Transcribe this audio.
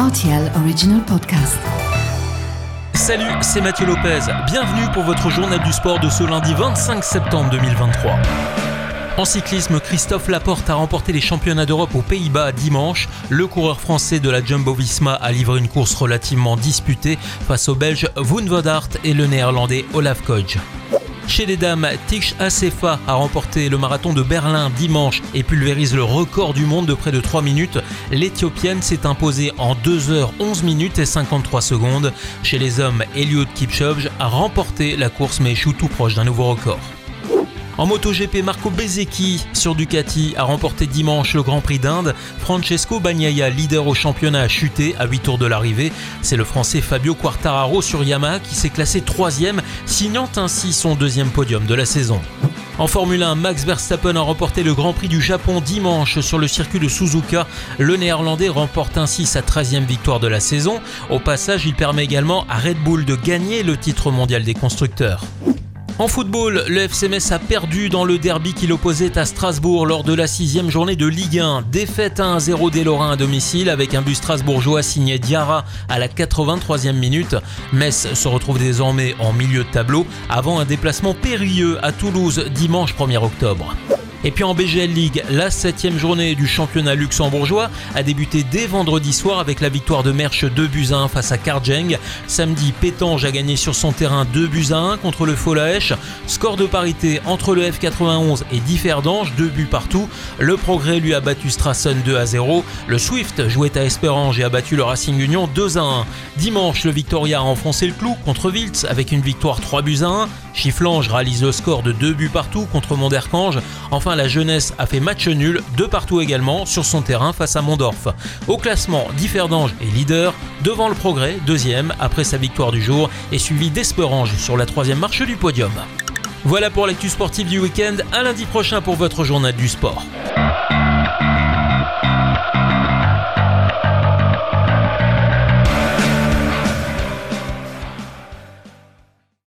RTL Original Podcast. Salut, c'est Mathieu Lopez. Bienvenue pour votre journal du sport de ce lundi 25 septembre 2023. En cyclisme, Christophe Laporte a remporté les championnats d'Europe aux Pays-Bas dimanche. Le coureur français de la Jumbo Visma a livré une course relativement disputée face aux Belges van Aert et le néerlandais Olaf Koch. Chez les dames, Tish Asefa a remporté le marathon de Berlin dimanche et pulvérise le record du monde de près de 3 minutes. L'Éthiopienne s'est imposée en 2 h 11 minutes et 53 secondes. Chez les hommes, Eliud Kipchoge a remporté la course mais échoue tout proche d'un nouveau record. En MotoGP, Marco Bezzecchi sur Ducati a remporté dimanche le Grand Prix d'Inde. Francesco Bagnaia, leader au championnat, a chuté à 8 tours de l'arrivée. C'est le Français Fabio Quartararo sur Yamaha qui s'est classé troisième, signant ainsi son deuxième podium de la saison. En Formule 1, Max Verstappen a remporté le Grand Prix du Japon dimanche sur le circuit de Suzuka. Le Néerlandais remporte ainsi sa 13e victoire de la saison. Au passage, il permet également à Red Bull de gagner le titre mondial des constructeurs. En football, le FC Metz a perdu dans le derby qui l'opposait à Strasbourg lors de la sixième journée de Ligue 1. Défaite 1-0 des Lorrains à domicile avec un but strasbourgeois signé Diarra à la 83e minute. Metz se retrouve désormais en milieu de tableau avant un déplacement périlleux à Toulouse dimanche 1er octobre. Et puis en BGL League, la septième journée du championnat luxembourgeois a débuté dès vendredi soir avec la victoire de Merche 2 buts à 1 face à Karjeng. Samedi, Pétange a gagné sur son terrain 2 buts à 1 contre le Folaech. Score de parité entre le F91 et Differdange, 2 buts partout. Le Progrès lui a battu Strassen 2 à 0. Le Swift jouait à Espérange et a battu le Racing Union 2 à 1. Dimanche, le Victoria a enfoncé le clou contre Wiltz avec une victoire 3 buts à 1. Chifflange réalise le score de 2 buts partout contre Monderkange. La jeunesse a fait match nul, de partout également, sur son terrain face à Mondorf. Au classement, Differdange est leader, devant le progrès, deuxième, après sa victoire du jour, et suivi d'Esperange sur la troisième marche du podium. Voilà pour l'actu sportive du week-end, à lundi prochain pour votre journal du sport.